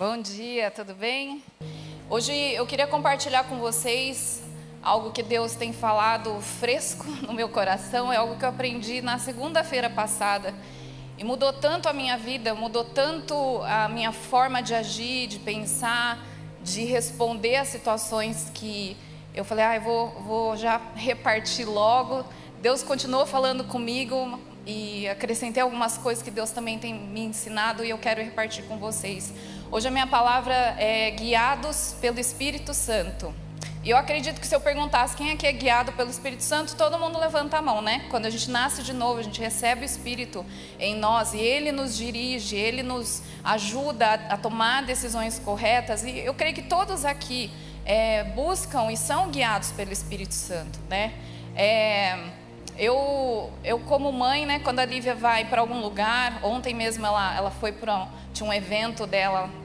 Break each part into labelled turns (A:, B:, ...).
A: Bom dia, tudo bem? Hoje eu queria compartilhar com vocês algo que Deus tem falado fresco no meu coração, é algo que eu aprendi na segunda-feira passada e mudou tanto a minha vida, mudou tanto a minha forma de agir, de pensar, de responder a situações que eu falei, ah, eu vou, vou já repartir logo. Deus continuou falando comigo e acrescentei algumas coisas que Deus também tem me ensinado e eu quero repartir com vocês. Hoje a minha palavra é guiados pelo Espírito Santo. E eu acredito que se eu perguntasse quem é que é guiado pelo Espírito Santo, todo mundo levanta a mão, né? Quando a gente nasce de novo, a gente recebe o Espírito em nós e ele nos dirige, ele nos ajuda a, tomar decisões corretas. E eu creio que todos aqui é, buscam e são guiados pelo Espírito Santo, né? É, eu, eu como mãe, né, quando a Lívia vai para algum lugar, ontem mesmo ela, ela foi para tinha um evento dela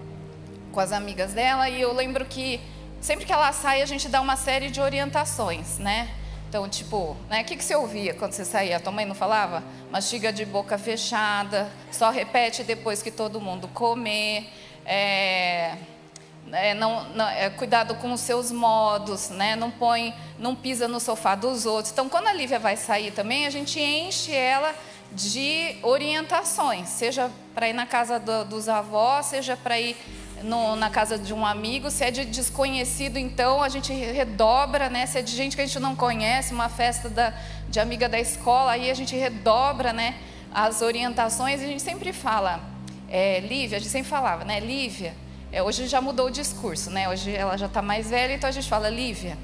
A: com as amigas dela e eu lembro que sempre que ela sai, a gente dá uma série de orientações, né? Então, tipo, né, o que, que você ouvia quando você saía? A tua mãe não falava? Mastiga de boca fechada, só repete depois que todo mundo comer. É, é, não, não, é, cuidado com os seus modos, né? não põe, não pisa no sofá dos outros. Então, quando a Lívia vai sair também, a gente enche ela de orientações, seja para ir na casa do, dos avós, seja para ir no, na casa de um amigo. Se é de desconhecido, então a gente redobra, né? Se é de gente que a gente não conhece, uma festa da, de amiga da escola, aí a gente redobra, né? As orientações. A gente sempre fala, é, Lívia, a gente sempre falava, né? Lívia, é, hoje já mudou o discurso, né? Hoje ela já está mais velha, então a gente fala, Lívia.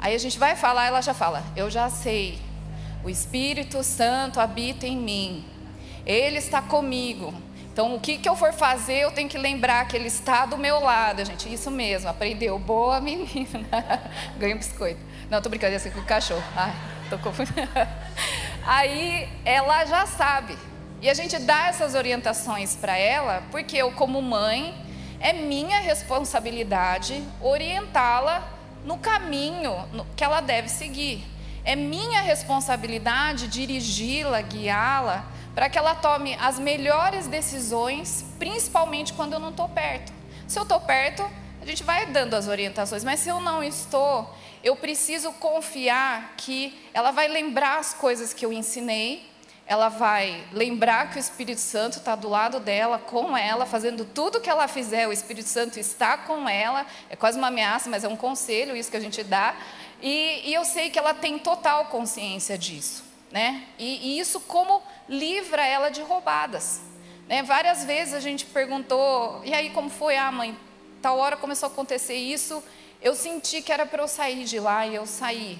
A: Aí a gente vai falar, ela já fala, eu já sei. O Espírito Santo habita em mim. Ele está comigo. Então, o que, que eu for fazer, eu tenho que lembrar que ele está do meu lado, gente. Isso mesmo, aprendeu. Boa menina. Ganha um biscoito. Não, tô brincando, assim com o cachorro. Ai, tô confundindo. Aí, ela já sabe. E a gente dá essas orientações para ela, porque eu, como mãe, é minha responsabilidade orientá-la no caminho que ela deve seguir. É minha responsabilidade dirigi-la, guiá-la para que ela tome as melhores decisões, principalmente quando eu não estou perto. Se eu estou perto, a gente vai dando as orientações, mas se eu não estou, eu preciso confiar que ela vai lembrar as coisas que eu ensinei, ela vai lembrar que o Espírito Santo está do lado dela, com ela, fazendo tudo que ela fizer, o Espírito Santo está com ela. É quase uma ameaça, mas é um conselho isso que a gente dá. E, e eu sei que ela tem total consciência disso. Né? E, e isso como livra ela de roubadas. Né? Várias vezes a gente perguntou, e aí como foi? Ah, mãe, tal hora começou a acontecer isso, eu senti que era para eu sair de lá e eu saí.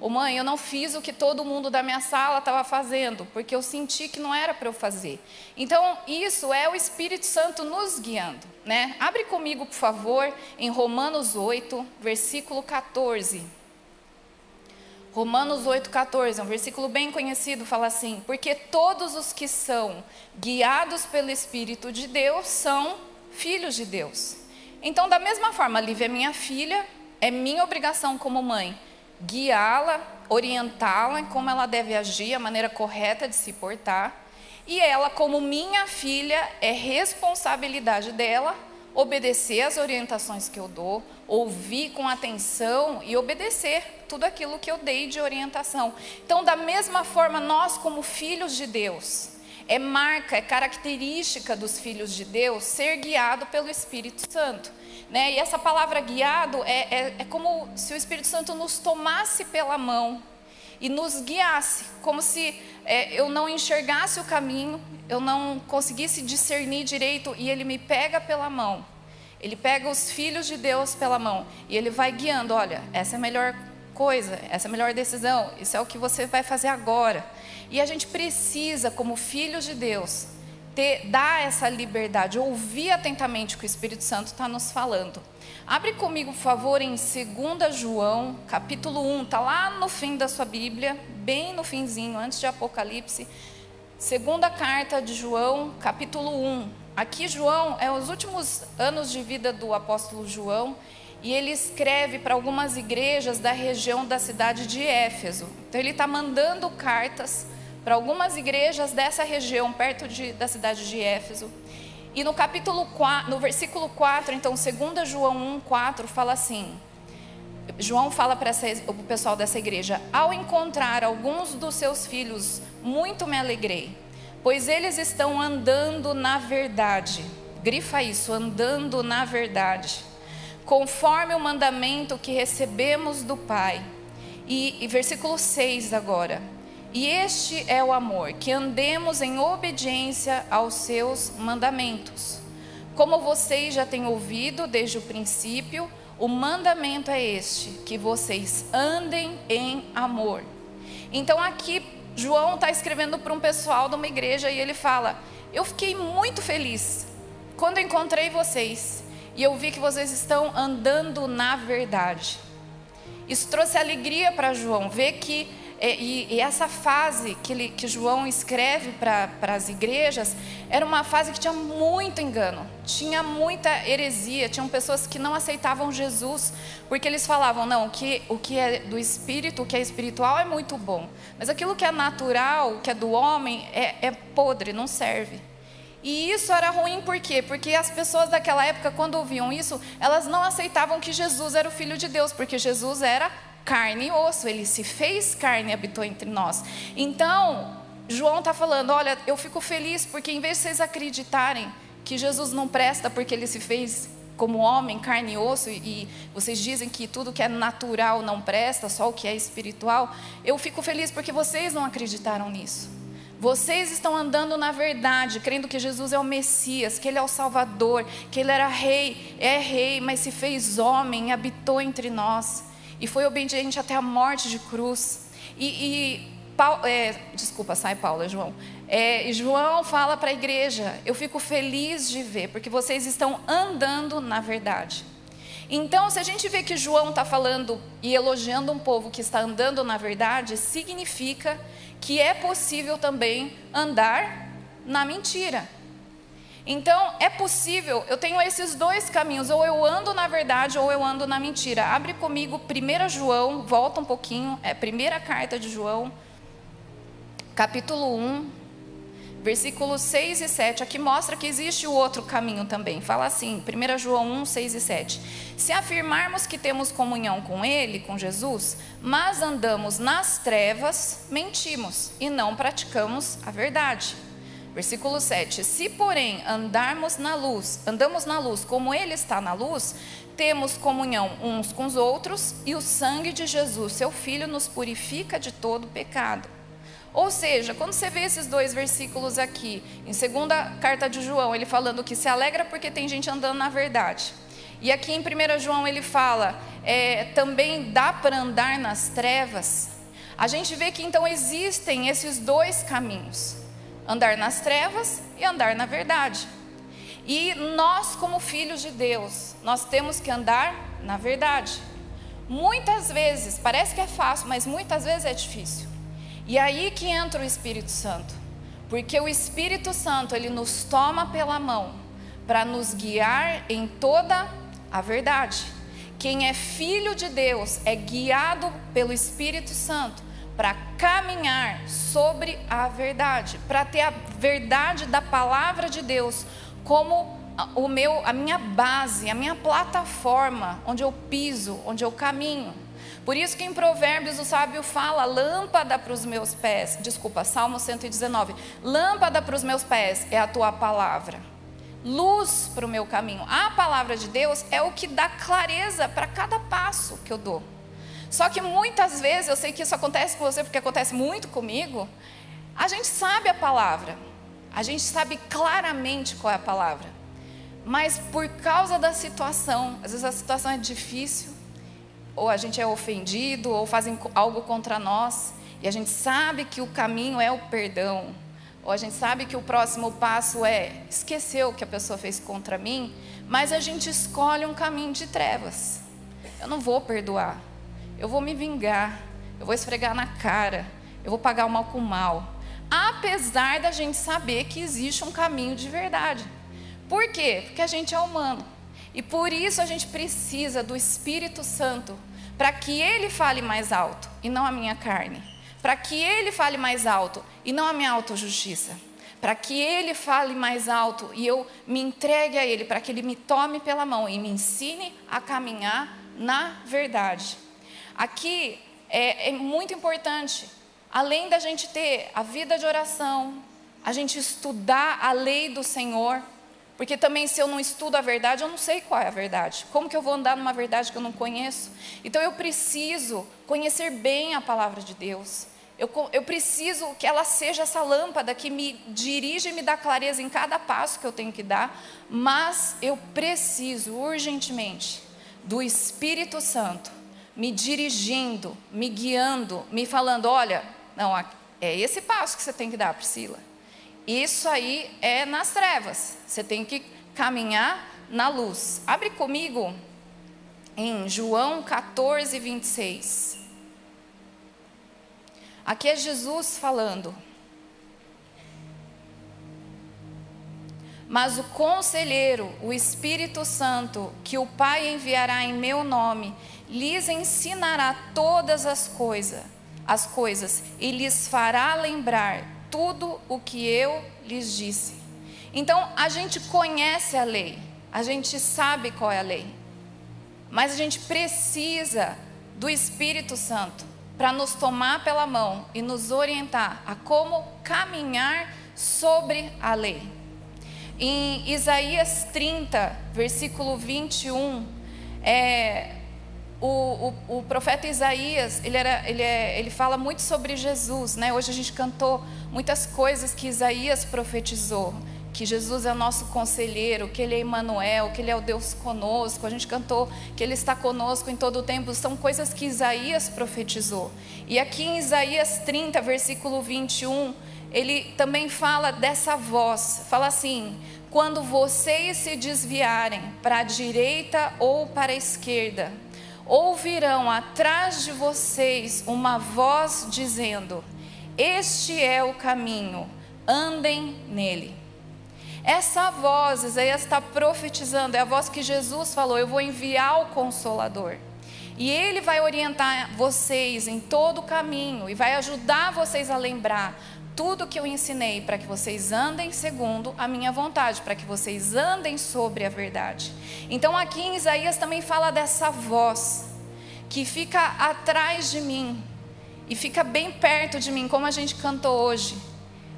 A: Ô mãe, eu não fiz o que todo mundo da minha sala estava fazendo, porque eu senti que não era para eu fazer. Então, isso é o Espírito Santo nos guiando. Né? Abre comigo, por favor, em Romanos 8, versículo 14. Romanos 8,14, um versículo bem conhecido, fala assim: Porque todos os que são guiados pelo Espírito de Deus são filhos de Deus. Então, da mesma forma, Lívia é minha filha, é minha obrigação como mãe guiá-la, orientá-la em como ela deve agir, a maneira correta de se portar. E ela, como minha filha, é responsabilidade dela obedecer às orientações que eu dou, ouvir com atenção e obedecer tudo aquilo que eu dei de orientação. Então, da mesma forma, nós, como filhos de Deus, é marca, é característica dos filhos de Deus ser guiado pelo Espírito Santo. Né? E essa palavra guiado é, é, é como se o Espírito Santo nos tomasse pela mão e nos guiasse, como se é, eu não enxergasse o caminho, eu não conseguisse discernir direito e ele me pega pela mão. Ele pega os filhos de Deus pela mão e ele vai guiando: olha, essa é a melhor coisa, essa é a melhor decisão, isso é o que você vai fazer agora. E a gente precisa, como filhos de Deus, ter, dar essa liberdade, ouvir atentamente o que o Espírito Santo está nos falando. Abre comigo, por favor, em 2 João, capítulo 1, está lá no fim da sua Bíblia, bem no finzinho, antes de Apocalipse. Segunda carta de João, capítulo 1. Aqui João é os últimos anos de vida do apóstolo João e ele escreve para algumas igrejas da região da cidade de Éfeso. Então ele está mandando cartas para algumas igrejas dessa região, perto de, da cidade de Éfeso. E no capítulo 4, no versículo 4, então, 2 João 1, 4, fala assim: João fala para o pessoal dessa igreja: Ao encontrar alguns dos seus filhos, muito me alegrei, pois eles estão andando na verdade. Grifa isso, andando na verdade, conforme o mandamento que recebemos do Pai. E, e versículo 6 agora. E este é o amor, que andemos em obediência aos seus mandamentos. Como vocês já têm ouvido desde o princípio, o mandamento é este: que vocês andem em amor. Então aqui João está escrevendo para um pessoal de uma igreja e ele fala: Eu fiquei muito feliz quando encontrei vocês e eu vi que vocês estão andando na verdade. Isso trouxe alegria para João, ver que e, e, essa fase que, ele, que João escreve para as igrejas era uma fase que tinha muito engano, tinha muita heresia, tinham pessoas que não aceitavam Jesus, porque eles falavam, não, o que, o que é do espírito, o que é espiritual é muito bom, mas aquilo que é natural, o que é do homem, é, é podre, não serve. E isso era ruim por quê? Porque as pessoas daquela época, quando ouviam isso, elas não aceitavam que Jesus era o Filho de Deus, porque Jesus era carne e osso, ele se fez carne e habitou entre nós. Então, João está falando: olha, eu fico feliz porque em vez de vocês acreditarem que Jesus não presta porque ele se fez como homem, carne e osso, e vocês dizem que tudo que é natural não presta, só o que é espiritual, eu fico feliz porque vocês não acreditaram nisso. Vocês estão andando na verdade, crendo que Jesus é o Messias, que Ele é o Salvador, que Ele era rei, é rei, mas se fez homem, habitou entre nós e foi obediente até a morte de cruz. E, e Paulo, é, desculpa, sai Paulo, é João. É, João fala para a igreja: Eu fico feliz de ver, porque vocês estão andando na verdade. Então, se a gente vê que João está falando e elogiando um povo que está andando na verdade, significa que é possível também andar na mentira. Então, é possível, eu tenho esses dois caminhos, ou eu ando na verdade ou eu ando na mentira. Abre comigo 1 João, volta um pouquinho, é primeira carta de João, capítulo 1, versículos 6 e 7. Aqui mostra que existe o outro caminho também. Fala assim, 1 João 1, 6 e 7. Se afirmarmos que temos comunhão com Ele, com Jesus, mas andamos nas trevas, mentimos e não praticamos a verdade. Versículo 7: Se, porém, andarmos na luz, andamos na luz como Ele está na luz, temos comunhão uns com os outros, e o sangue de Jesus, seu Filho, nos purifica de todo pecado. Ou seja, quando você vê esses dois versículos aqui, em segunda carta de João, ele falando que se alegra porque tem gente andando na verdade. E aqui em 1 João ele fala, é, também dá para andar nas trevas. A gente vê que então existem esses dois caminhos andar nas trevas e andar na verdade. E nós, como filhos de Deus, nós temos que andar na verdade. Muitas vezes, parece que é fácil, mas muitas vezes é difícil. E aí que entra o Espírito Santo. Porque o Espírito Santo, ele nos toma pela mão para nos guiar em toda a verdade. Quem é filho de Deus é guiado pelo Espírito Santo para caminhar sobre a verdade, para ter a verdade da palavra de Deus como o meu, a minha base, a minha plataforma, onde eu piso, onde eu caminho. Por isso que em Provérbios o sábio fala: lâmpada para os meus pés, desculpa, Salmo 119, lâmpada para os meus pés é a tua palavra, luz para o meu caminho. A palavra de Deus é o que dá clareza para cada passo que eu dou. Só que muitas vezes, eu sei que isso acontece com você porque acontece muito comigo, a gente sabe a palavra, a gente sabe claramente qual é a palavra, mas por causa da situação, às vezes a situação é difícil, ou a gente é ofendido, ou fazem algo contra nós, e a gente sabe que o caminho é o perdão, ou a gente sabe que o próximo passo é esquecer o que a pessoa fez contra mim, mas a gente escolhe um caminho de trevas. Eu não vou perdoar eu vou me vingar, eu vou esfregar na cara, eu vou pagar o mal com o mal. Apesar da gente saber que existe um caminho de verdade. Por quê? Porque a gente é humano. E por isso a gente precisa do Espírito Santo, para que ele fale mais alto e não a minha carne. Para que ele fale mais alto e não a minha autojustiça. para que Ele fale mais alto e eu me entregue a Ele, para que Ele me tome pela mão e me ensine a caminhar na verdade. Aqui é, é muito importante, além da gente ter a vida de oração, a gente estudar a lei do Senhor, porque também se eu não estudo a verdade, eu não sei qual é a verdade. Como que eu vou andar numa verdade que eu não conheço? Então eu preciso conhecer bem a palavra de Deus. Eu, eu preciso que ela seja essa lâmpada que me dirige e me dá clareza em cada passo que eu tenho que dar, mas eu preciso urgentemente do Espírito Santo me dirigindo, me guiando, me falando: olha, não, é esse passo que você tem que dar, Priscila. Isso aí é nas trevas. Você tem que caminhar na luz. Abre comigo em João 14, 26. Aqui é Jesus falando. Mas o conselheiro, o Espírito Santo, que o Pai enviará em meu nome, lhes ensinará todas as coisas, as coisas e lhes fará lembrar tudo o que eu lhes disse. Então, a gente conhece a lei, a gente sabe qual é a lei, mas a gente precisa do Espírito Santo para nos tomar pela mão e nos orientar a como caminhar sobre a lei. Em Isaías 30, versículo 21, é, o, o, o, profeta Isaías, ele, era, ele, é, ele fala muito sobre Jesus, né? Hoje a gente cantou muitas coisas que Isaías profetizou, que Jesus é o nosso conselheiro, que Ele é Emmanuel, que Ele é o Deus conosco. A gente cantou que Ele está conosco em todo o tempo. São coisas que Isaías profetizou. E aqui em Isaías 30, versículo 21, ele também fala dessa voz. Fala assim: quando vocês se desviarem para a direita ou para a esquerda, ouvirão atrás de vocês uma voz dizendo: Este é o caminho, andem nele. Essa voz, Isaías está profetizando, é a voz que Jesus falou: Eu vou enviar o Consolador. E ele vai orientar vocês em todo o caminho e vai ajudar vocês a lembrar tudo que eu ensinei para que vocês andem segundo a minha vontade, para que vocês andem sobre a verdade. Então aqui em Isaías também fala dessa voz que fica atrás de mim e fica bem perto de mim, como a gente cantou hoje,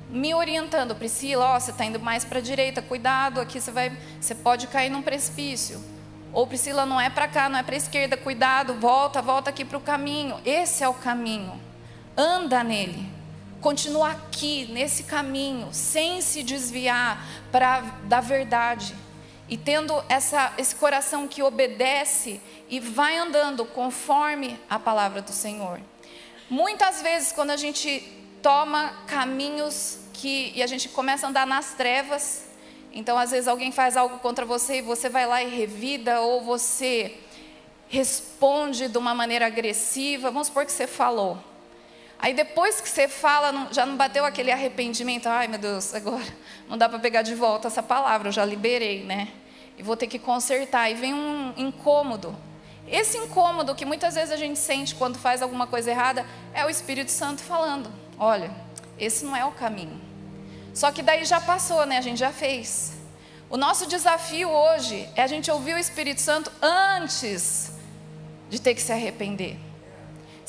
A: me orientando, Priscila, ó, você está indo mais para a direita, cuidado, aqui você vai, você pode cair num precipício. Ou Priscila, não é para cá, não é para a esquerda, cuidado, volta, volta aqui para o caminho. Esse é o caminho. Anda nele. Continua aqui, nesse caminho, sem se desviar da verdade. E tendo essa, esse coração que obedece e vai andando conforme a palavra do Senhor. Muitas vezes, quando a gente toma caminhos que, e a gente começa a andar nas trevas, então às vezes alguém faz algo contra você e você vai lá e revida, ou você responde de uma maneira agressiva, vamos supor que você falou. Aí depois que você fala, já não bateu aquele arrependimento, ai meu Deus, agora não dá para pegar de volta essa palavra, eu já liberei, né? E vou ter que consertar. E vem um incômodo. Esse incômodo que muitas vezes a gente sente quando faz alguma coisa errada é o Espírito Santo falando: olha, esse não é o caminho. Só que daí já passou, né? A gente já fez. O nosso desafio hoje é a gente ouvir o Espírito Santo antes de ter que se arrepender.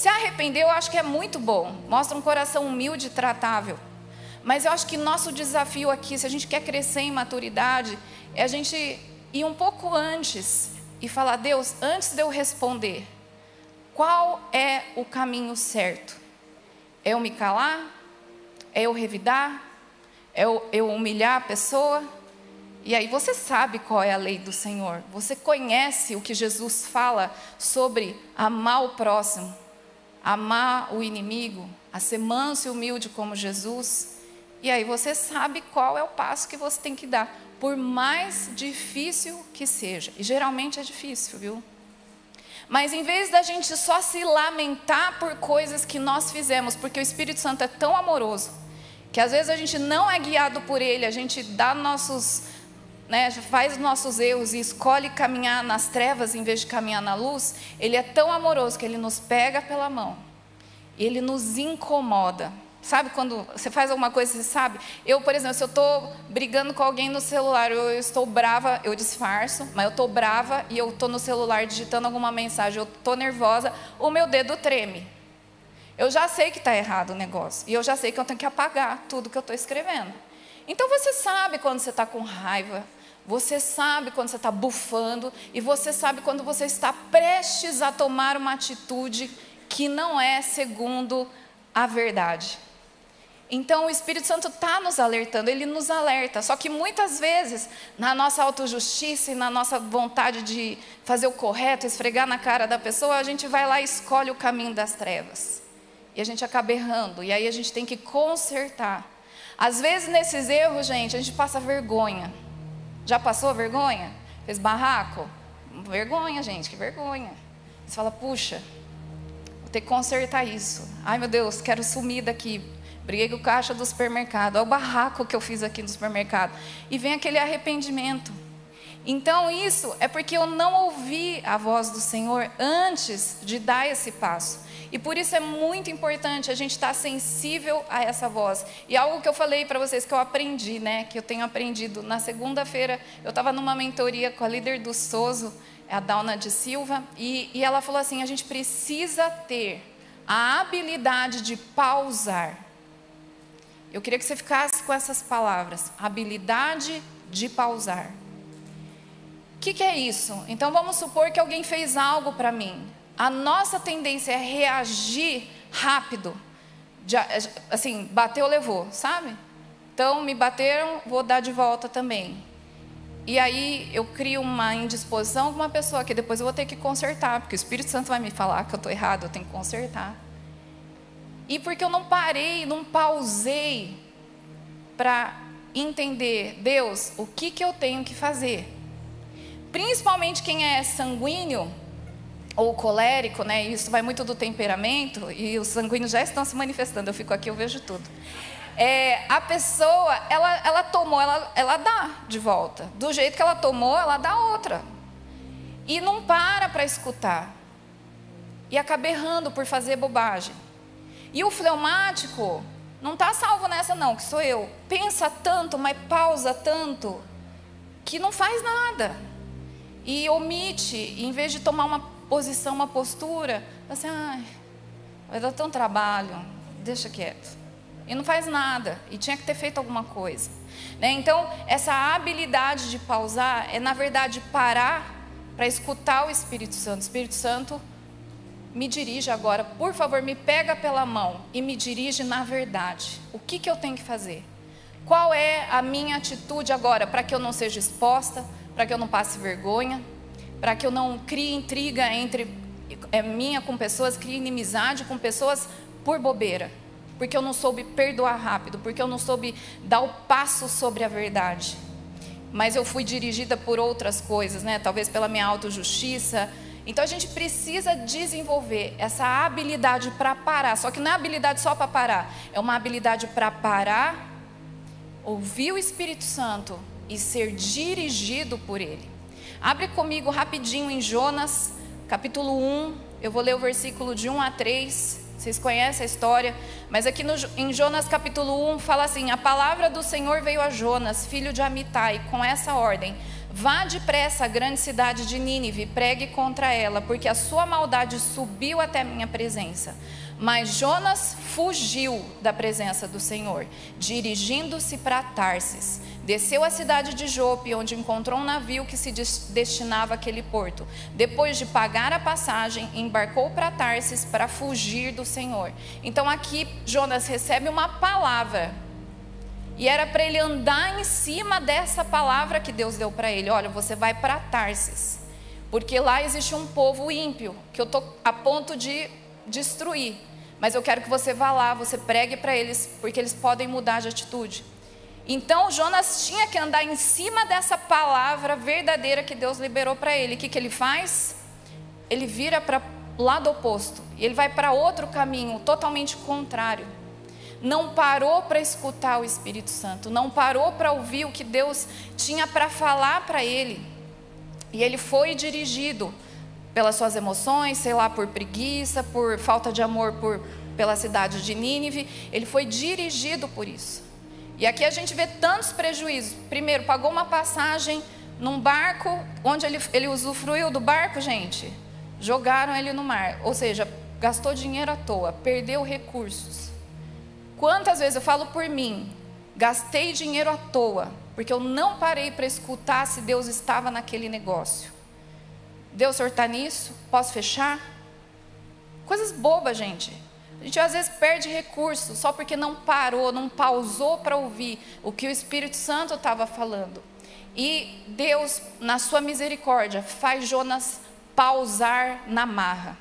A: Se arrepender, eu acho que é muito bom, mostra um coração humilde e tratável. Mas eu acho que nosso desafio aqui, se a gente quer crescer em maturidade, é a gente ir um pouco antes e falar: Deus, antes de eu responder, qual é o caminho certo? É eu me calar? É eu revidar? É eu, eu humilhar a pessoa? E aí você sabe qual é a lei do Senhor. Você conhece o que Jesus fala sobre amar o próximo amar o inimigo, a ser manso e humilde como Jesus. E aí você sabe qual é o passo que você tem que dar, por mais difícil que seja. E geralmente é difícil, viu? Mas em vez da gente só se lamentar por coisas que nós fizemos, porque o Espírito Santo é tão amoroso, que às vezes a gente não é guiado por ele, a gente dá nossos né, faz nossos erros e escolhe caminhar nas trevas em vez de caminhar na luz, ele é tão amoroso que ele nos pega pela mão, ele nos incomoda Sabe quando você faz alguma coisa, você sabe? Eu, por exemplo, se eu estou brigando com alguém no celular, eu, eu estou brava, eu disfarço, mas eu estou brava e eu estou no celular digitando alguma mensagem, eu estou nervosa, o meu dedo treme. Eu já sei que está errado o negócio. E eu já sei que eu tenho que apagar tudo que eu estou escrevendo. Então você sabe quando você está com raiva, você sabe quando você está bufando, e você sabe quando você está prestes a tomar uma atitude que não é segundo a verdade. Então o Espírito Santo está nos alertando, ele nos alerta. Só que muitas vezes, na nossa autojustiça e na nossa vontade de fazer o correto, esfregar na cara da pessoa, a gente vai lá e escolhe o caminho das trevas. E a gente acaba errando. E aí a gente tem que consertar. Às vezes nesses erros, gente, a gente passa vergonha. Já passou vergonha? Fez barraco? Vergonha, gente, que vergonha. Você fala, puxa, vou ter que consertar isso. Ai meu Deus, quero sumir daqui Briguei com o caixa do supermercado. Olha o barraco que eu fiz aqui no supermercado. E vem aquele arrependimento. Então, isso é porque eu não ouvi a voz do Senhor antes de dar esse passo. E por isso é muito importante a gente estar sensível a essa voz. E algo que eu falei para vocês que eu aprendi, né? Que eu tenho aprendido. Na segunda-feira, eu estava numa mentoria com a líder do Soso, a Dauna de Silva, e, e ela falou assim: a gente precisa ter a habilidade de pausar eu queria que você ficasse com essas palavras: habilidade de pausar. O que, que é isso? Então vamos supor que alguém fez algo para mim. A nossa tendência é reagir rápido. assim, bateu, levou, sabe? Então me bateram, vou dar de volta também. E aí eu crio uma indisposição com uma pessoa que depois eu vou ter que consertar, porque o Espírito Santo vai me falar que eu estou errado, eu tenho que consertar. E porque eu não parei, não pausei para entender, Deus, o que, que eu tenho que fazer. Principalmente quem é sanguíneo ou colérico, né? Isso vai muito do temperamento e os sanguíneos já estão se manifestando. Eu fico aqui, eu vejo tudo. É, a pessoa, ela, ela tomou, ela, ela dá de volta. Do jeito que ela tomou, ela dá outra. E não para para escutar. E acaba errando por fazer bobagem. E o fleumático não está salvo nessa, não, que sou eu. Pensa tanto, mas pausa tanto, que não faz nada. E omite, em vez de tomar uma posição, uma postura, assim, ai, vai dar tão trabalho, deixa quieto. E não faz nada, e tinha que ter feito alguma coisa. Né? Então, essa habilidade de pausar é, na verdade, parar para escutar o Espírito Santo. Espírito Santo me dirige agora, por favor, me pega pela mão e me dirige na verdade. O que, que eu tenho que fazer? Qual é a minha atitude agora para que eu não seja exposta, para que eu não passe vergonha, para que eu não crie intriga entre é, minha com pessoas, crie inimizade com pessoas por bobeira, porque eu não soube perdoar rápido, porque eu não soube dar o passo sobre a verdade. Mas eu fui dirigida por outras coisas, né? Talvez pela minha autojustiça, então a gente precisa desenvolver essa habilidade para parar. Só que não é habilidade só para parar, é uma habilidade para parar, ouvir o Espírito Santo e ser dirigido por ele. Abre comigo rapidinho em Jonas, capítulo 1. Eu vou ler o versículo de 1 a 3. Vocês conhecem a história, mas aqui no, em Jonas capítulo 1 fala assim: A palavra do Senhor veio a Jonas, filho de Amitai, com essa ordem: Vá depressa à grande cidade de Nínive, pregue contra ela, porque a sua maldade subiu até minha presença. Mas Jonas fugiu da presença do Senhor, dirigindo-se para Tarsis. Desceu à cidade de Jope, onde encontrou um navio que se destinava àquele porto. Depois de pagar a passagem, embarcou para Tarsis para fugir do Senhor. Então aqui Jonas recebe uma palavra e era para ele andar em cima dessa palavra que Deus deu para ele. Olha, você vai para Tarsis, porque lá existe um povo ímpio que eu estou a ponto de destruir. Mas eu quero que você vá lá, você pregue para eles, porque eles podem mudar de atitude. Então Jonas tinha que andar em cima dessa palavra verdadeira que Deus liberou para ele. O que, que ele faz? Ele vira para o lado oposto. E ele vai para outro caminho, totalmente contrário não parou para escutar o Espírito Santo, não parou para ouvir o que Deus tinha para falar para ele. E ele foi dirigido pelas suas emoções, sei lá, por preguiça, por falta de amor por, pela cidade de Nínive, ele foi dirigido por isso. E aqui a gente vê tantos prejuízos. Primeiro, pagou uma passagem num barco, onde ele, ele usufruiu do barco, gente, jogaram ele no mar. Ou seja, gastou dinheiro à toa, perdeu recursos. Quantas vezes eu falo por mim, gastei dinheiro à toa, porque eu não parei para escutar se Deus estava naquele negócio. Deus, o senhor está nisso? Posso fechar? Coisas bobas, gente. A gente às vezes perde recursos só porque não parou, não pausou para ouvir o que o Espírito Santo estava falando. E Deus, na sua misericórdia, faz Jonas pausar na marra.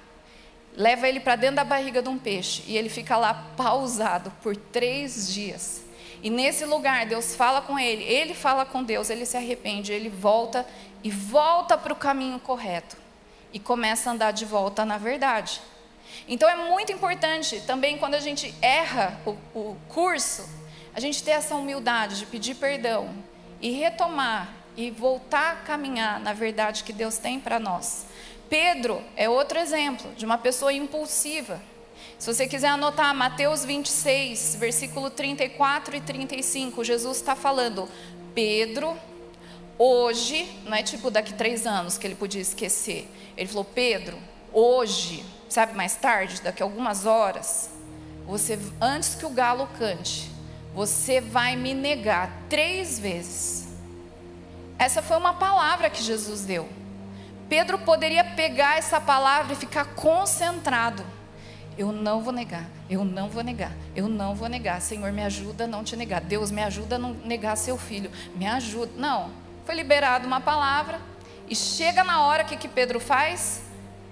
A: Leva ele para dentro da barriga de um peixe e ele fica lá pausado por três dias. E nesse lugar, Deus fala com ele, ele fala com Deus, ele se arrepende, ele volta e volta para o caminho correto e começa a andar de volta na verdade. Então é muito importante também quando a gente erra o, o curso, a gente ter essa humildade de pedir perdão e retomar e voltar a caminhar na verdade que Deus tem para nós. Pedro é outro exemplo de uma pessoa impulsiva. Se você quiser anotar Mateus 26, versículo 34 e 35, Jesus está falando, Pedro, hoje, não é tipo daqui três anos que ele podia esquecer. Ele falou, Pedro, hoje, sabe, mais tarde, daqui a algumas horas, você, antes que o galo cante, você vai me negar três vezes. Essa foi uma palavra que Jesus deu. Pedro poderia pegar essa palavra e ficar concentrado. Eu não vou negar, eu não vou negar, eu não vou negar. Senhor, me ajuda a não te negar. Deus, me ajuda a não negar seu filho. Me ajuda. Não, foi liberada uma palavra, e chega na hora que que Pedro faz?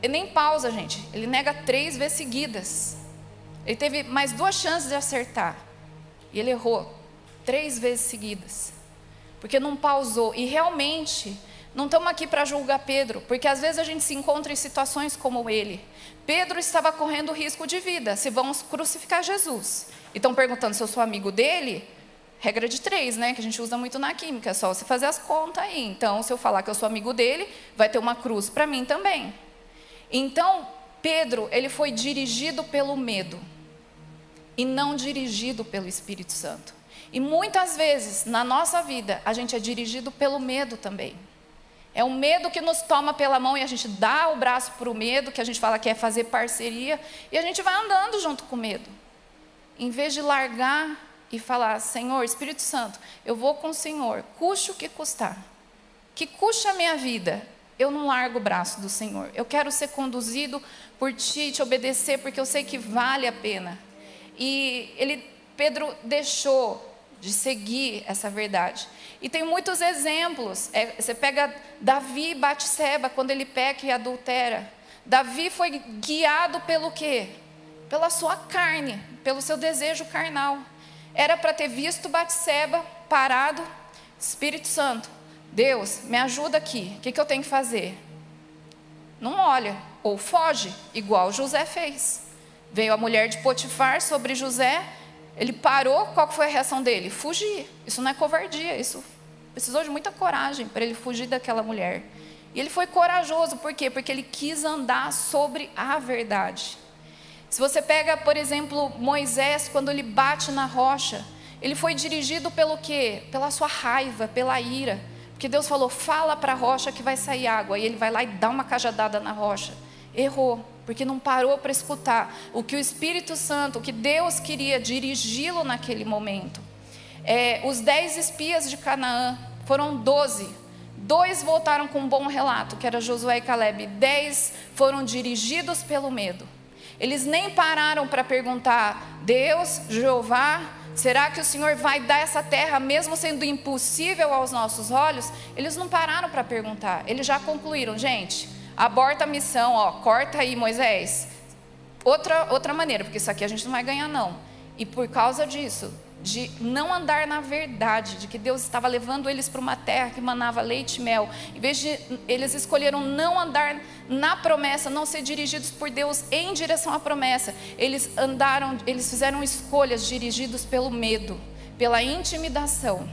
A: Ele nem pausa, gente. Ele nega três vezes seguidas. Ele teve mais duas chances de acertar. E ele errou três vezes seguidas. Porque não pausou. E realmente, não estamos aqui para julgar Pedro, porque às vezes a gente se encontra em situações como ele. Pedro estava correndo risco de vida, se vamos crucificar Jesus. E estão perguntando se eu sou amigo dele, regra de três, né? Que a gente usa muito na química, só você fazer as contas aí. Então, se eu falar que eu sou amigo dele, vai ter uma cruz para mim também. Então, Pedro, ele foi dirigido pelo medo e não dirigido pelo Espírito Santo. E muitas vezes na nossa vida a gente é dirigido pelo medo também. É o medo que nos toma pela mão e a gente dá o braço para o medo, que a gente fala que é fazer parceria, e a gente vai andando junto com o medo. Em vez de largar e falar: Senhor, Espírito Santo, eu vou com o Senhor, custe o que custar. Que custe a minha vida, eu não largo o braço do Senhor. Eu quero ser conduzido por Ti, te obedecer, porque eu sei que vale a pena. E ele, Pedro deixou de seguir essa verdade. E tem muitos exemplos. É, você pega Davi e Batseba, quando ele peca e adultera. Davi foi guiado pelo quê? Pela sua carne, pelo seu desejo carnal. Era para ter visto Batseba parado, Espírito Santo, Deus, me ajuda aqui, o que, que eu tenho que fazer? Não olha, ou foge, igual José fez. Veio a mulher de Potifar sobre José, ele parou, qual foi a reação dele? Fugir. Isso não é covardia, isso precisou de muita coragem para ele fugir daquela mulher. E ele foi corajoso, por quê? Porque ele quis andar sobre a verdade. Se você pega, por exemplo, Moisés, quando ele bate na rocha, ele foi dirigido pelo quê? Pela sua raiva, pela ira. Porque Deus falou: fala para a rocha que vai sair água. E ele vai lá e dá uma cajadada na rocha. Errou, porque não parou para escutar o que o Espírito Santo, o que Deus queria dirigi-lo naquele momento. É, os dez espias de Canaã foram doze. Dois voltaram com um bom relato, que era Josué e Caleb. Dez foram dirigidos pelo medo. Eles nem pararam para perguntar: Deus, Jeová, será que o Senhor vai dar essa terra mesmo sendo impossível aos nossos olhos? Eles não pararam para perguntar, eles já concluíram, gente, aborta a missão, ó, corta aí Moisés. Outra, outra maneira, porque isso aqui a gente não vai ganhar, não. E por causa disso, de não andar na verdade, de que Deus estava levando eles para uma terra que manava leite e mel. Em vez de eles escolheram não andar na promessa, não ser dirigidos por Deus em direção à promessa, eles andaram, eles fizeram escolhas dirigidos pelo medo, pela intimidação.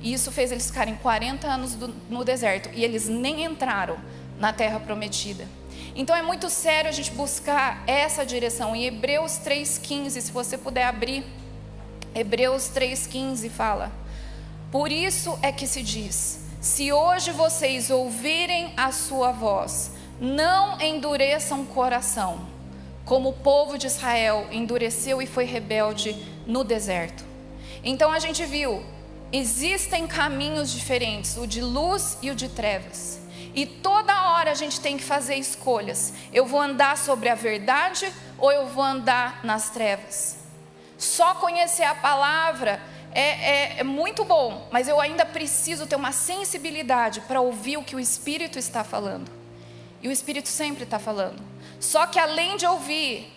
A: E isso fez eles ficarem 40 anos do, no deserto e eles nem entraram na terra prometida. Então é muito sério a gente buscar essa direção. Em Hebreus 3,15, se você puder abrir, Hebreus 3,15 fala: Por isso é que se diz: se hoje vocês ouvirem a sua voz, não endureçam o coração, como o povo de Israel endureceu e foi rebelde no deserto. Então a gente viu, existem caminhos diferentes, o de luz e o de trevas. E toda hora a gente tem que fazer escolhas. Eu vou andar sobre a verdade ou eu vou andar nas trevas? Só conhecer a palavra é, é, é, muito bom, mas eu ainda preciso ter uma sensibilidade para ouvir o que o Espírito está falando. E o Espírito sempre está falando. Só que além de ouvir,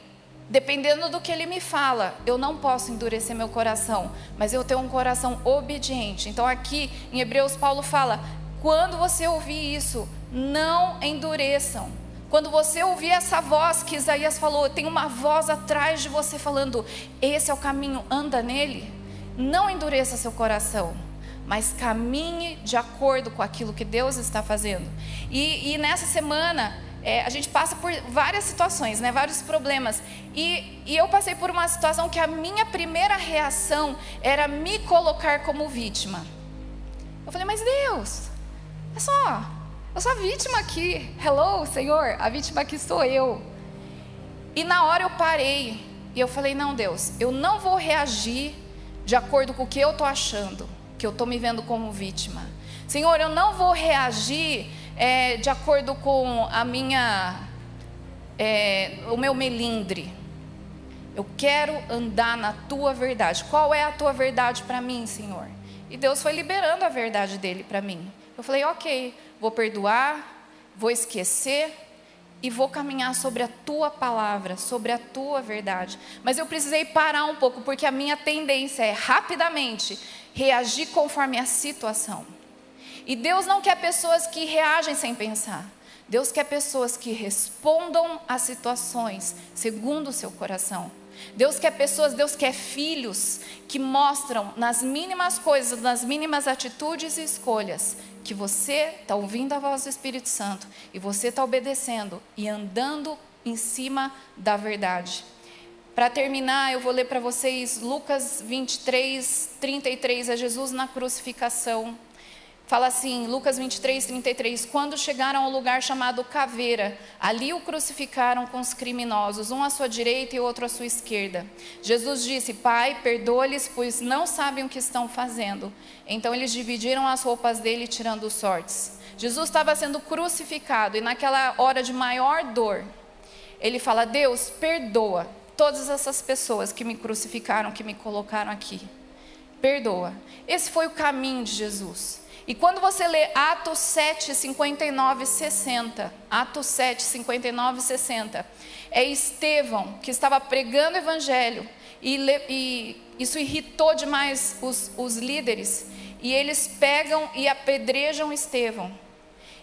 A: dependendo do que ele me fala, eu não posso endurecer meu coração, mas eu tenho um coração obediente. Então aqui em Hebreus Paulo fala: quando você ouvir isso, não endureçam. Quando você ouvir essa voz que Isaías falou, tem uma voz atrás de você falando: esse é o caminho, anda nele. Não endureça seu coração, mas caminhe de acordo com aquilo que Deus está fazendo. E, e nessa semana, é, a gente passa por várias situações, né, vários problemas. E, e eu passei por uma situação que a minha primeira reação era me colocar como vítima. Eu falei, mas Deus, é só, eu sou a vítima aqui. Hello, Senhor, a vítima aqui sou eu. E na hora eu parei e eu falei, não, Deus, eu não vou reagir de acordo com o que eu estou achando, que eu estou me vendo como vítima. Senhor, eu não vou reagir é, de acordo com a minha, é, o meu melindre. Eu quero andar na tua verdade. Qual é a tua verdade para mim, Senhor? E Deus foi liberando a verdade dele para mim. Eu falei, ok, vou perdoar, vou esquecer e vou caminhar sobre a tua palavra, sobre a tua verdade. Mas eu precisei parar um pouco, porque a minha tendência é rapidamente reagir conforme a situação. E Deus não quer pessoas que reagem sem pensar. Deus quer pessoas que respondam às situações segundo o seu coração. Deus quer pessoas, Deus quer filhos que mostram nas mínimas coisas, nas mínimas atitudes e escolhas, que você está ouvindo a voz do Espírito Santo e você está obedecendo e andando em cima da verdade. Para terminar, eu vou ler para vocês Lucas 23, 33, é Jesus na crucificação. Fala assim, Lucas 23, 33. Quando chegaram ao lugar chamado Caveira, ali o crucificaram com os criminosos, um à sua direita e outro à sua esquerda. Jesus disse: Pai, perdoa-lhes, pois não sabem o que estão fazendo. Então eles dividiram as roupas dele, tirando sortes. Jesus estava sendo crucificado e naquela hora de maior dor, ele fala: Deus, perdoa todas essas pessoas que me crucificaram, que me colocaram aqui. Perdoa. Esse foi o caminho de Jesus. E quando você lê Atos 7, 59 e 60, Atos 7, 59 e 60, é Estevão que estava pregando o evangelho e, e isso irritou demais os, os líderes e eles pegam e apedrejam Estevão.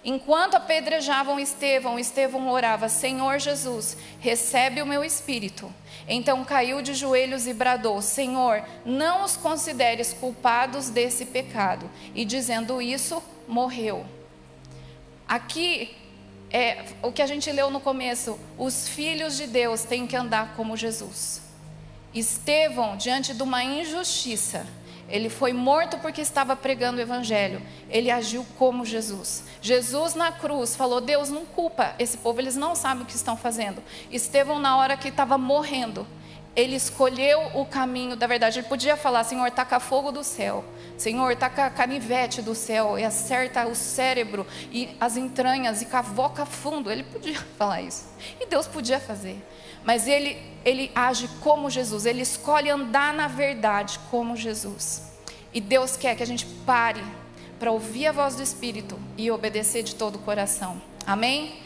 A: Enquanto apedrejavam Estevão, Estevão orava: Senhor Jesus, recebe o meu espírito. Então caiu de joelhos e bradou: Senhor, não os consideres culpados desse pecado. E dizendo isso, morreu. Aqui é o que a gente leu no começo: os filhos de Deus têm que andar como Jesus. Estevão, diante de uma injustiça, ele foi morto porque estava pregando o evangelho. Ele agiu como Jesus. Jesus na cruz falou: Deus não culpa esse povo, eles não sabem o que estão fazendo. Estevão, na hora que estava morrendo, ele escolheu o caminho da verdade. Ele podia falar: Senhor, taca fogo do céu. Senhor, taca canivete do céu e acerta o cérebro e as entranhas e cavoca fundo. Ele podia falar isso. E Deus podia fazer. Mas ele, ele age como Jesus, ele escolhe andar na verdade como Jesus. E Deus quer que a gente pare para ouvir a voz do Espírito e obedecer de todo o coração. Amém?